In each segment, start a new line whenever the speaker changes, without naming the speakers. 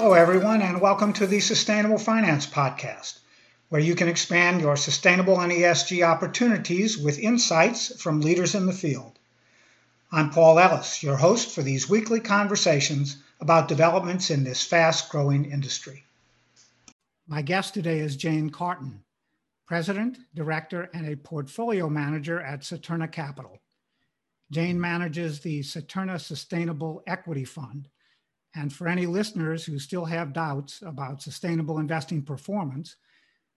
Hello, everyone, and welcome to the Sustainable Finance Podcast, where you can expand your sustainable and ESG opportunities with insights from leaders in the field. I'm Paul Ellis, your host for these weekly conversations about developments in this fast growing industry. My guest today is Jane Carten, President, Director, and a Portfolio Manager at Saturna Capital. Jane manages the Saturna Sustainable Equity Fund and for any listeners who still have doubts about sustainable investing performance,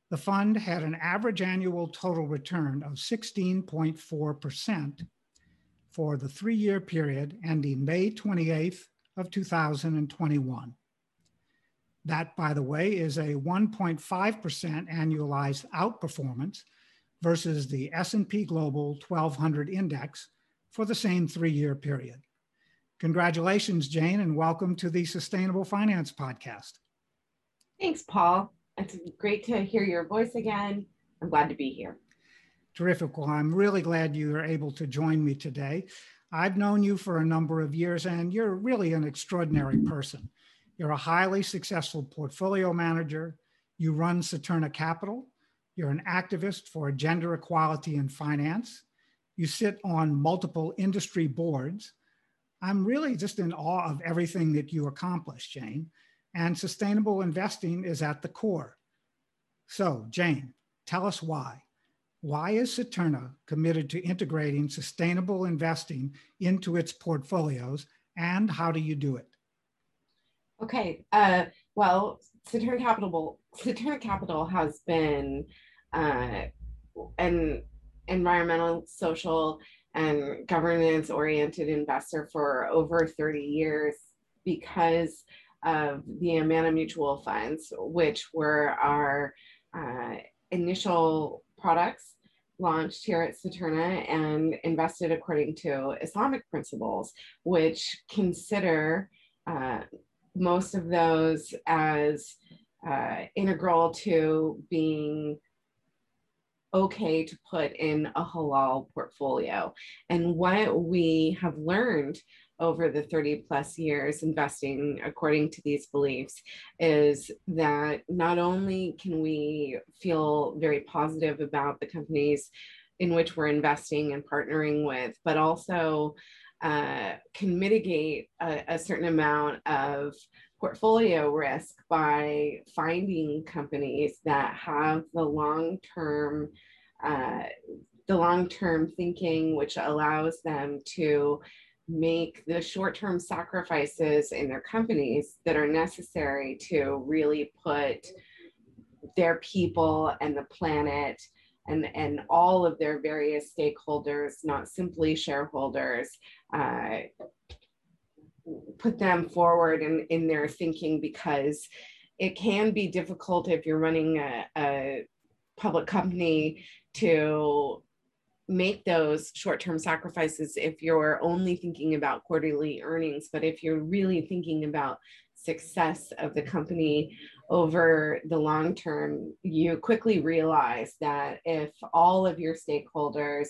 the fund had an average annual total return of 16.4% for the three-year period ending May 28th of 2021. That, by the way, is a 1.5% annualized outperformance versus the S&P Global 1200 index for the same three-year period. Congratulations, Jane, and welcome to the Sustainable Finance Podcast.
Thanks, Paul. It's great to hear your voice again. I'm glad to be here.
Terrific. Well, I'm really glad you are able to join me today. I've known you for a number of years, and you're really an extraordinary person. You're a highly successful portfolio manager. You run Saturna Capital. You're an activist for gender equality in finance. You sit on multiple industry boards I'm really just in awe of everything that you accomplished, Jane. And sustainable investing is at the core. So, Jane, tell us why. Why is Saturna committed to integrating sustainable investing into its portfolios, and how do you do it?
Okay. Uh, well, Saturna Capital, Saturna Capital has been uh, an environmental, social, and governance oriented investor for over 30 years because of the Amana mutual funds, which were our uh, initial products launched here at Saturna and invested according to Islamic principles, which consider uh, most of those as uh, integral to being okay to put in a halal portfolio. And what we have learned over the 30 plus years investing according to these beliefs is that not only can we feel very positive about the companies in which we're investing and partnering with, but also uh, can mitigate a, a certain amount of portfolio risk by finding companies that have the long term uh, the long term thinking which allows them to make the short term sacrifices in their companies that are necessary to really put their people and the planet and, and all of their various stakeholders, not simply shareholders, uh, put them forward in, in their thinking because it can be difficult if you're running a, a public company to make those short-term sacrifices if you're only thinking about quarterly earnings. But if you're really thinking about success of the company over the long term you quickly realize that if all of your stakeholders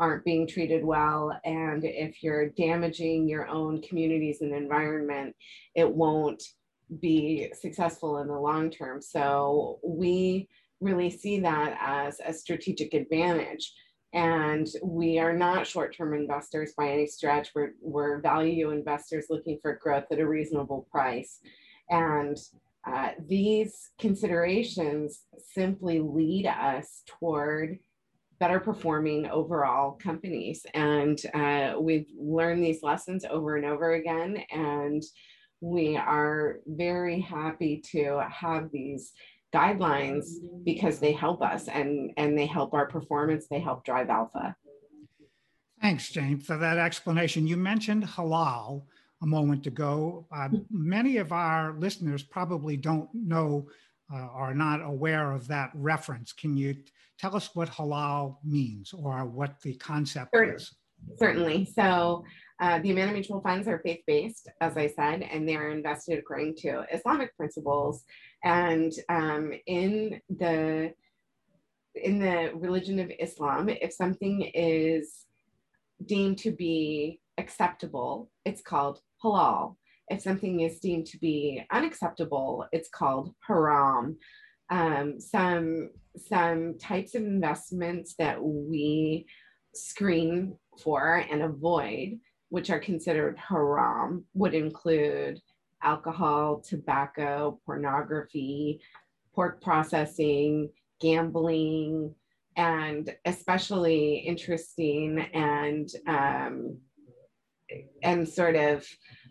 aren't being treated well and if you're damaging your own communities and environment it won't be successful in the long term. So we really see that as a strategic advantage. And we are not short-term investors by any stretch. We're, we're value investors looking for growth at a reasonable price. And uh, these considerations simply lead us toward better performing overall companies. And uh, we've learned these lessons over and over again. And we are very happy to have these guidelines because they help us and, and they help our performance, they help drive alpha.
Thanks, Jane, for that explanation. You mentioned halal a moment ago. Uh, many of our listeners probably don't know uh, are not aware of that reference. Can you tell us what halal means or what the concept
Certainly.
is?
Certainly. So, uh, the Amana mutual funds are faith based, as I said, and they're invested according to Islamic principles. And um, in the in the religion of Islam, if something is deemed to be acceptable, it's called halal. If something is deemed to be unacceptable, it's called haram. Um, some some types of investments that we screen for and avoid, which are considered haram, would include alcohol, tobacco, pornography, pork processing, gambling, and especially interesting and um, and sort of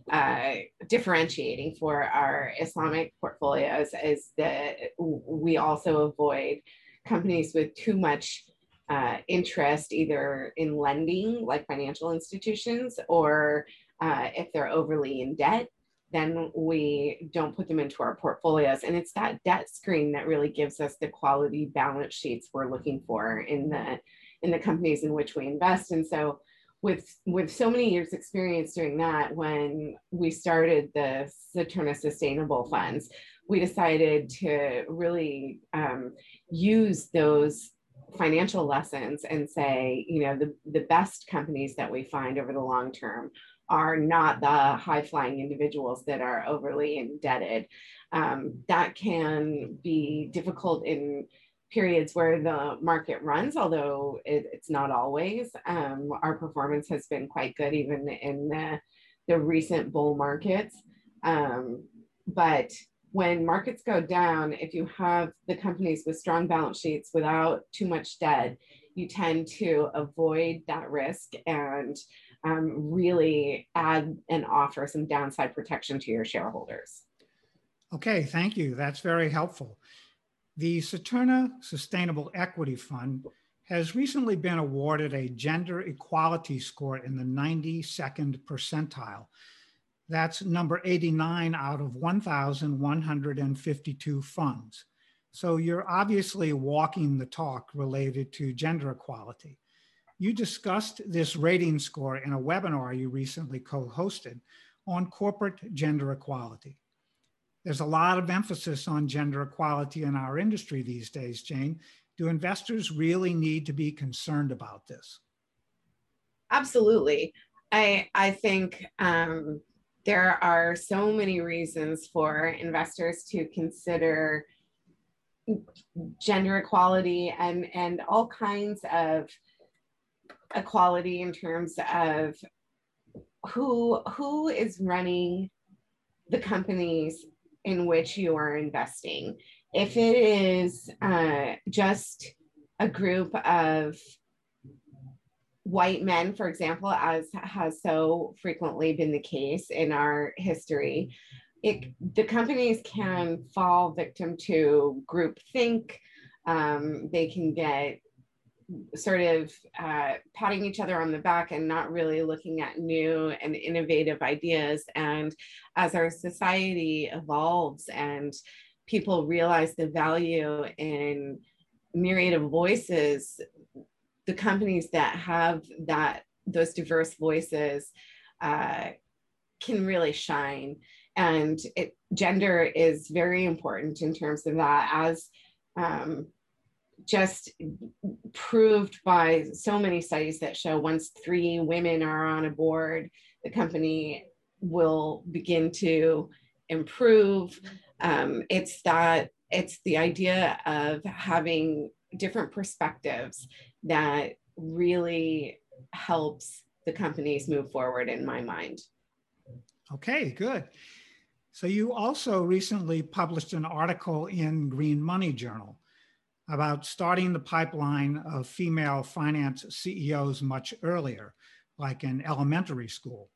uh, differentiating for our Islamic portfolios is that we also avoid companies with too much uh, interest either in lending, like financial institutions, or uh, if they're overly in debt, then we don't put them into our portfolios. And it's that debt screen that really gives us the quality balance sheets we're looking for in the in the companies in which we invest. And so with with so many years experience doing that when we started the Saturna Sustainable Funds, we decided to really um, use those financial lessons and say, you know, the, the best companies that we find over the long term are not the high flying individuals that are overly indebted. Um, that can be difficult in periods where the market runs, although it, it's not always. Um, our performance has been quite good even in the, the recent bull markets. Um, but when markets go down, if you have the companies with strong balance sheets without too much debt, you tend to avoid that risk and um, really add and offer some downside protection to your shareholders.
Okay, thank you. That's very helpful. The Saturna Sustainable Equity Fund has recently been awarded a gender equality score in the 92nd percentile. That's number 89 out of 1,152 funds. So you're obviously walking the talk related to gender equality. You discussed this rating score in a webinar you recently co hosted on corporate gender equality. There's a lot of emphasis on gender equality in our industry these days, Jane. Do investors really need to be concerned about this?
Absolutely. I, I think um, there are so many reasons for investors to consider gender equality and, and all kinds of equality in terms of who who is running the companies in which you are investing. If it is uh, just a group of white men, for example, as has so frequently been the case in our history, it, the companies can fall victim to groupthink. Um, they can get sort of uh, patting each other on the back and not really looking at new and innovative ideas. And as our society evolves and people realize the value in myriad of voices, the companies that have that those diverse voices uh, can really shine. And it, gender is very important in terms of that as um, just proved by so many studies that show once three women are on a board, the company will begin to improve. Um, it's that it's the idea of having different perspectives that really helps the companies move forward in my mind.
Okay, good. So you also recently published an article in Green Money Journal about starting the pipeline of female finance CEOs much earlier, like in elementary school.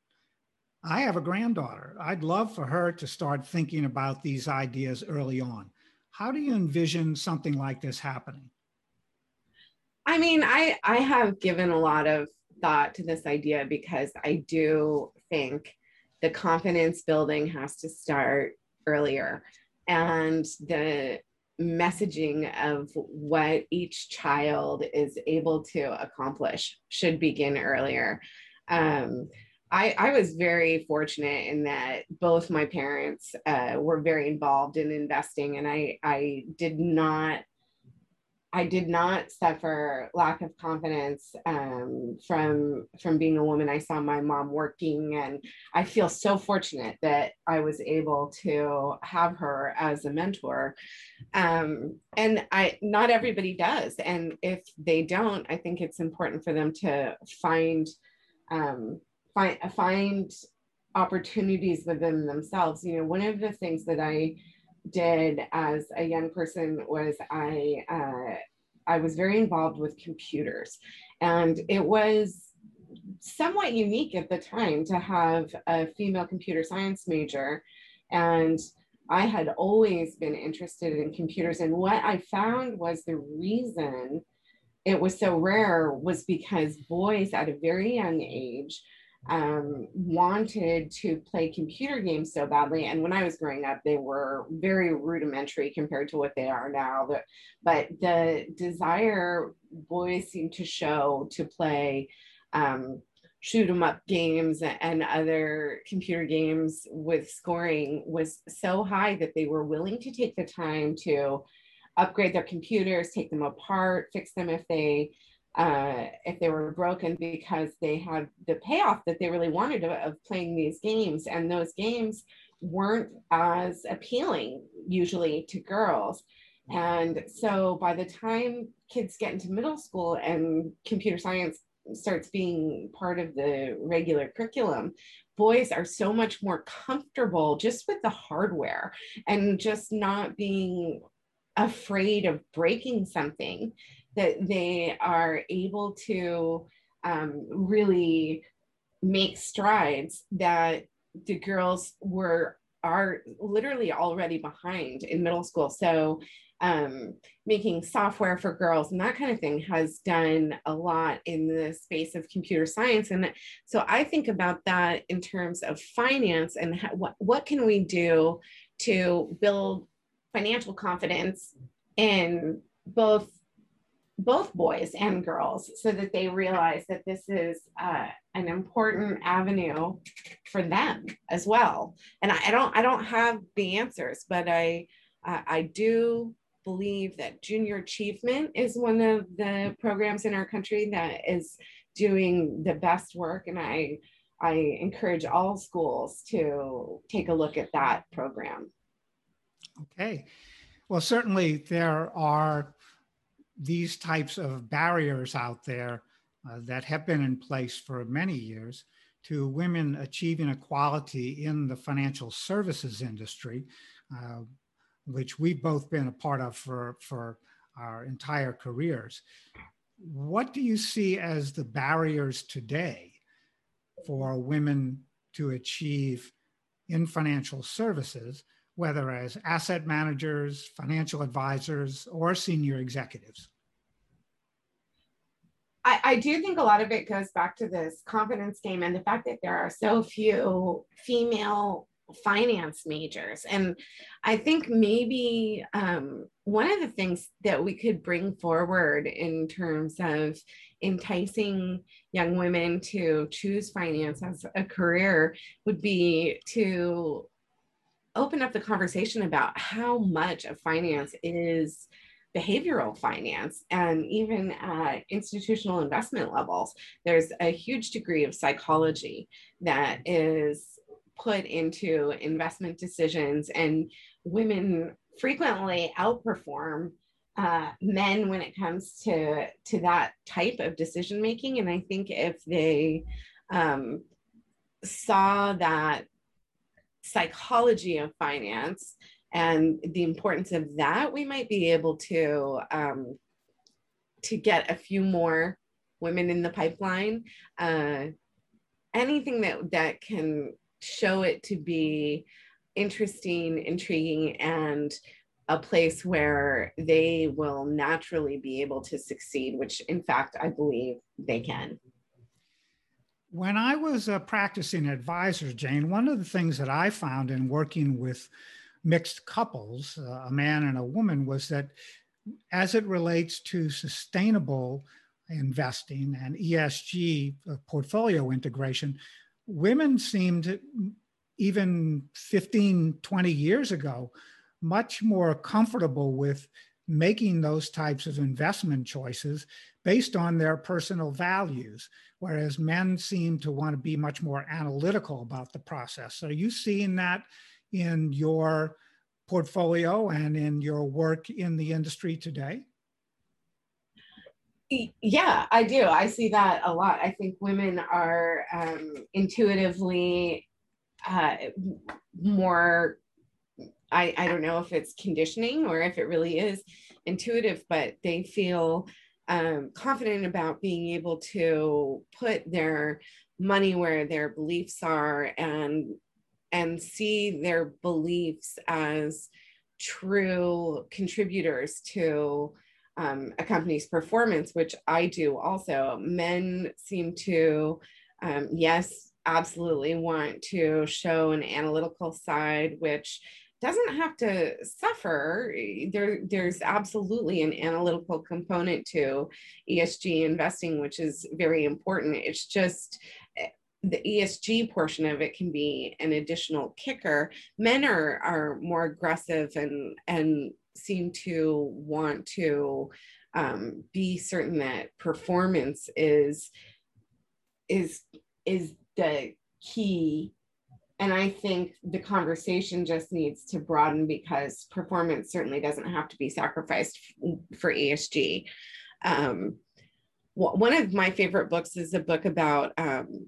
I have a granddaughter. I'd love for her to start thinking about these ideas early on. How do you envision something like this happening?
I mean, I, I have given a lot of thought to this idea because I do think the confidence building has to start earlier. And the messaging of what each child is able to accomplish should begin earlier. Um, I, I, was very fortunate in that both my parents uh, were very involved in investing, and I, I did not I did not suffer lack of confidence um, from from being a woman. I saw my mom working, and I feel so fortunate that I was able to have her as a mentor. Um, and I not everybody does, and if they don't, I think it's important for them to find um, find find opportunities within themselves. You know, one of the things that I did as a young person was I uh, I was very involved with computers, and it was somewhat unique at the time to have a female computer science major, and I had always been interested in computers. And what I found was the reason it was so rare was because boys at a very young age um, wanted to play computer games so badly. And when I was growing up, they were very rudimentary compared to what they are now. But, but the desire boys seem to show to play um, shoot 'em up games and other computer games with scoring was so high that they were willing to take the time to upgrade their computers, take them apart, fix them if they uh, if they were broken because they had the payoff that they really wanted of, of playing these games. And those games weren't as appealing usually to girls. And so by the time kids get into middle school and computer science starts being part of the regular curriculum, boys are so much more comfortable just with the hardware and just not being afraid of breaking something that they are able to um, really make strides that the girls were are literally already behind in middle school. So um, making software for girls and that kind of thing has done a lot in the space of computer science. And so i think about that in terms of finance and how, what, what can we do to build financial confidence in both both boys and girls so that they realize that this is uh, an important avenue for them as well. And I, I, don't i don't have the answers but i uh, i do believe that junior achievement is one of the programs in our country that is doing the best work. And i i encourage all schools to take a look at that program.
Okay. Well certainly there are these types of barriers out there uh, that have been in place for many years to women achieving equality in the financial services industry, uh, which we've both been a part of for, for our entire careers. What do you see as the barriers today for women to achieve in financial services whether as asset managers, financial advisors, or senior executives?
I, I, do think a lot of it goes back to this confidence game and the fact that there are so few female finance majors. And I think maybe um, one of the things that we could bring forward in terms of enticing young women to choose finance as a career would be to open up the conversation about how much of finance is behavioral finance and even at institutional investment levels. There's a huge degree of psychology that is put into investment decisions and women frequently outperform uh, men when it comes to to that type of decision making. And i think if they um, saw that psychology of finance and the importance of that, we might be able to um, to get a few more women in the pipeline. Uh, anything that that can show it to be interesting, intriguing, and a place where they will naturally be able to succeed, which in fact I believe they can.
When I was a practicing advisor, Jane, one of the things that I found in working with mixed couples, uh, a man and a woman, was that as it relates to sustainable investing and ESG uh, portfolio integration, women seemed even 15, 20 years ago much more comfortable with making those types of investment choices based on their personal values, whereas men seem to want to be much more analytical about the process. So are you seeing that in your portfolio and in your work in the industry today?
Yeah, I do. I see that a lot. I think women are um, intuitively uh, more I, I don't know if it's conditioning or if it really is intuitive, but they feel um, confident about being able to put their money where their beliefs are and and see their beliefs as true contributors to um, a company's performance, which I do also. Men seem to, um, yes, absolutely want to show an analytical side, which doesn't have to suffer. There, there's absolutely an analytical component to ESG investing, which is very important. It's just eh, the ESG portion of it can be an additional kicker. Men are are more aggressive and and seem to want to um, be certain that performance is is is the key and I think the conversation just needs to broaden because performance certainly doesn't have to be sacrificed for ESG. Um, one of my favorite books is a book about um,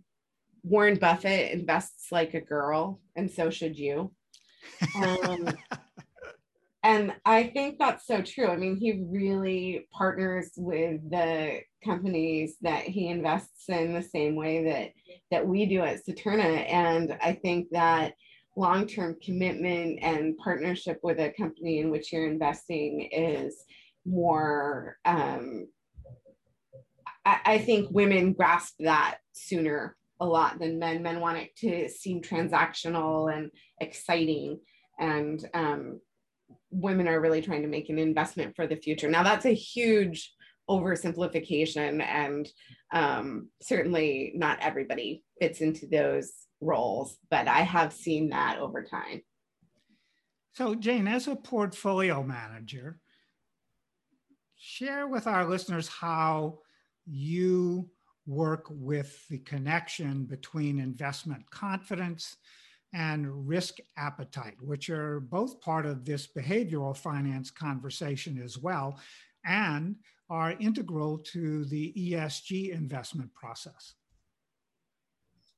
Warren Buffett invests like a girl, and so should you. Um, and I think that's so true. I mean, he really partners with the companies that he invests in the same way that that we do at Saturna. And I think that long-term commitment and partnership with a company in which you're investing is more um, I, I think women grasp that sooner a lot than men. Men want it to seem transactional and exciting. And um, women are really trying to make an investment for the future. Now, that's a huge oversimplification, and um, certainly not everybody fits into those roles, but I have seen that over time.
So, Jane, as a portfolio manager, share with our listeners how you work with the connection between investment confidence and risk appetite, which are both part of this behavioral finance conversation as well, and are integral to the ESG investment process.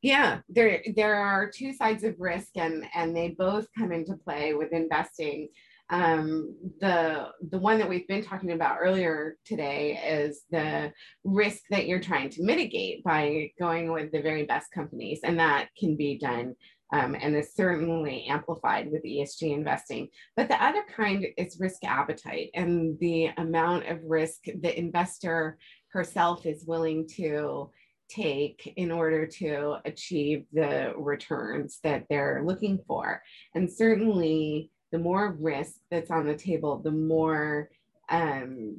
Yeah, there there are two sides of risk, and and they both come into play with investing. Um, the the one that we've been talking about earlier today is the risk that you're trying to mitigate by going with the very best companies, and that can be done um, and is certainly amplified with ESG investing. But the other kind is risk appetite and the amount of risk the investor herself is willing to take in order to achieve the returns that they're looking for. And certainly, the more risk that's on the table, the more um,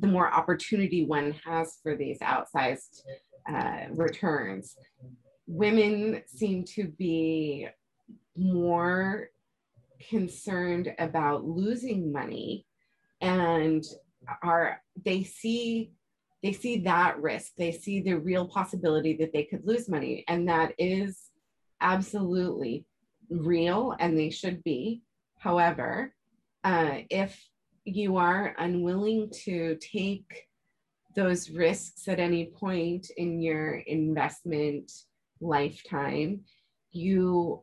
the more opportunity one has for these outsized uh, returns women seem to be more concerned about losing money and are they see they see that risk. They see the real possibility that they could lose money. And that is absolutely real and they should be. However uh, if you are unwilling to take those risks at any point in your investment lifetime, you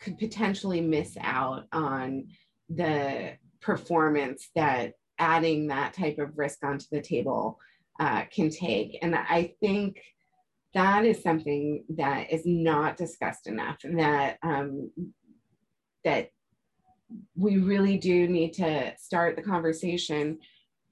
could potentially miss out on the performance that adding that type of risk onto the table uh, can take. And I think that is something that is not discussed enough, and that um, that we really do need to start the conversation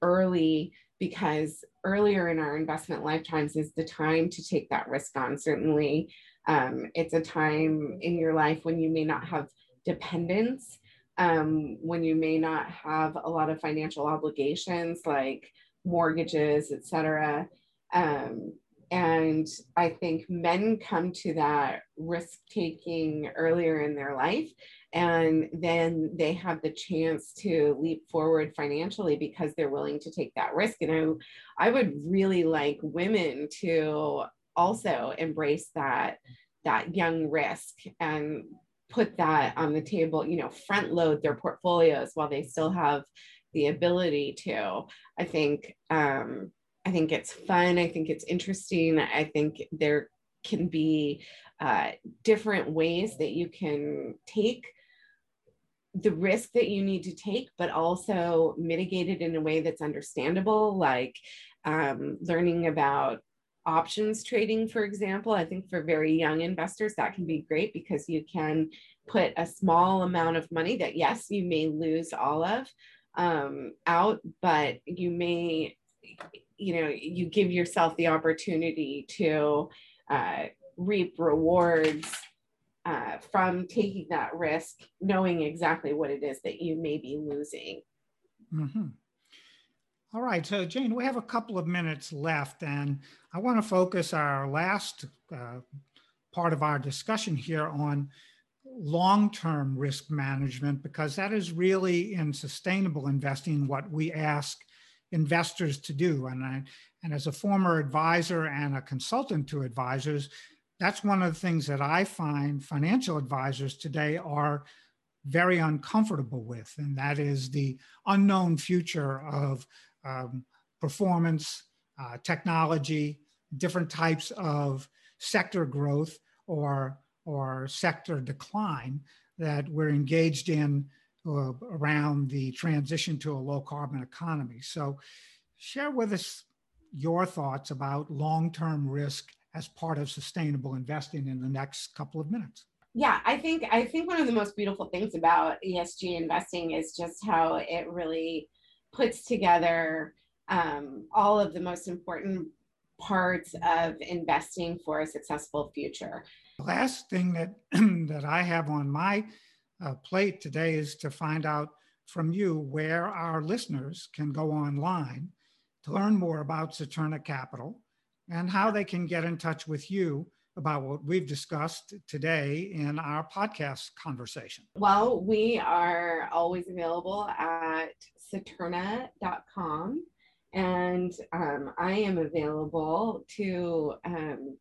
early because earlier in our investment lifetimes is the time to take that risk on. Certainly, um, it's a time in your life when you may not have dependence, um, when you may not have a lot of financial obligations like mortgages, etc. Um, and I think men come to that risk taking earlier in their life. And then they have the chance to leap forward financially because they're willing to take that risk. And I, I would really like women to also embrace that that young risk and put that on the table, you know, front load their portfolios while they still have the ability to. I think um, I think it's fun. I think it's interesting. I think there can be uh, different ways that you can take the risk that you need to take, but also mitigate it in a way that's understandable, like um, learning about options trading, for example. I think for very young investors, that can be great because you can put a small amount of money that, yes, you may lose all of um, out, but you may you know you give yourself the opportunity to uh, reap rewards uh, from taking that risk knowing exactly what it is that you may be losing
mm-hmm. All right so jane we have a couple of minutes left and i want to focus our last uh, part of our discussion here on long-term risk management because that is really in sustainable investing what we ask investors to do. And, I, and as a former advisor and a consultant to advisors, that's one of the things that I find financial advisors today are very uncomfortable with, and that is the unknown future of um, performance, uh, technology, different types of sector growth or, or sector decline that we're engaged in uh, around the transition to a low carbon economy. So, share with us your thoughts about long term risk as part of sustainable investing in the next couple of minutes.
Yeah, I think I think one of the most beautiful things about ESG investing is just how it really puts together um, all of the most important parts of investing for a successful future.
The last thing that that I have on my uh, plate today is to find out from you where our listeners can go online to learn more about Saturna Capital and how they can get in touch with you about what we've discussed today in our podcast conversation.
Well, we are always available at saturna.com and um, I am available to um,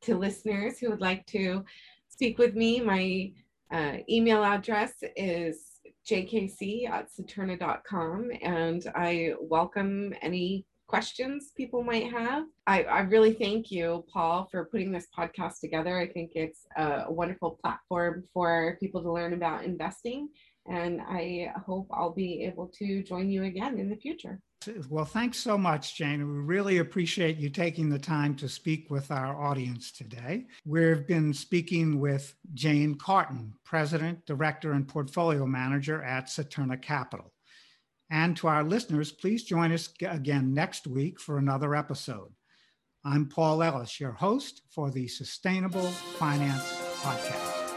to listeners who would like to speak with me. My uh, email address is jkc at saturna.com, and I welcome any questions people might have. I, I really thank you, Paul, for putting this podcast together. I think it's a wonderful platform for people to learn about investing, and I hope I'll be able to join you again in the future.
Well, thanks so much, Jane. We really appreciate you taking the time to speak with our audience today. We've been speaking with Jane Carten, President, Director, and Portfolio Manager at Saturna Capital. And to our listeners, please join us again next week for another episode. I'm Paul Ellis, your host for the Sustainable Finance Podcast.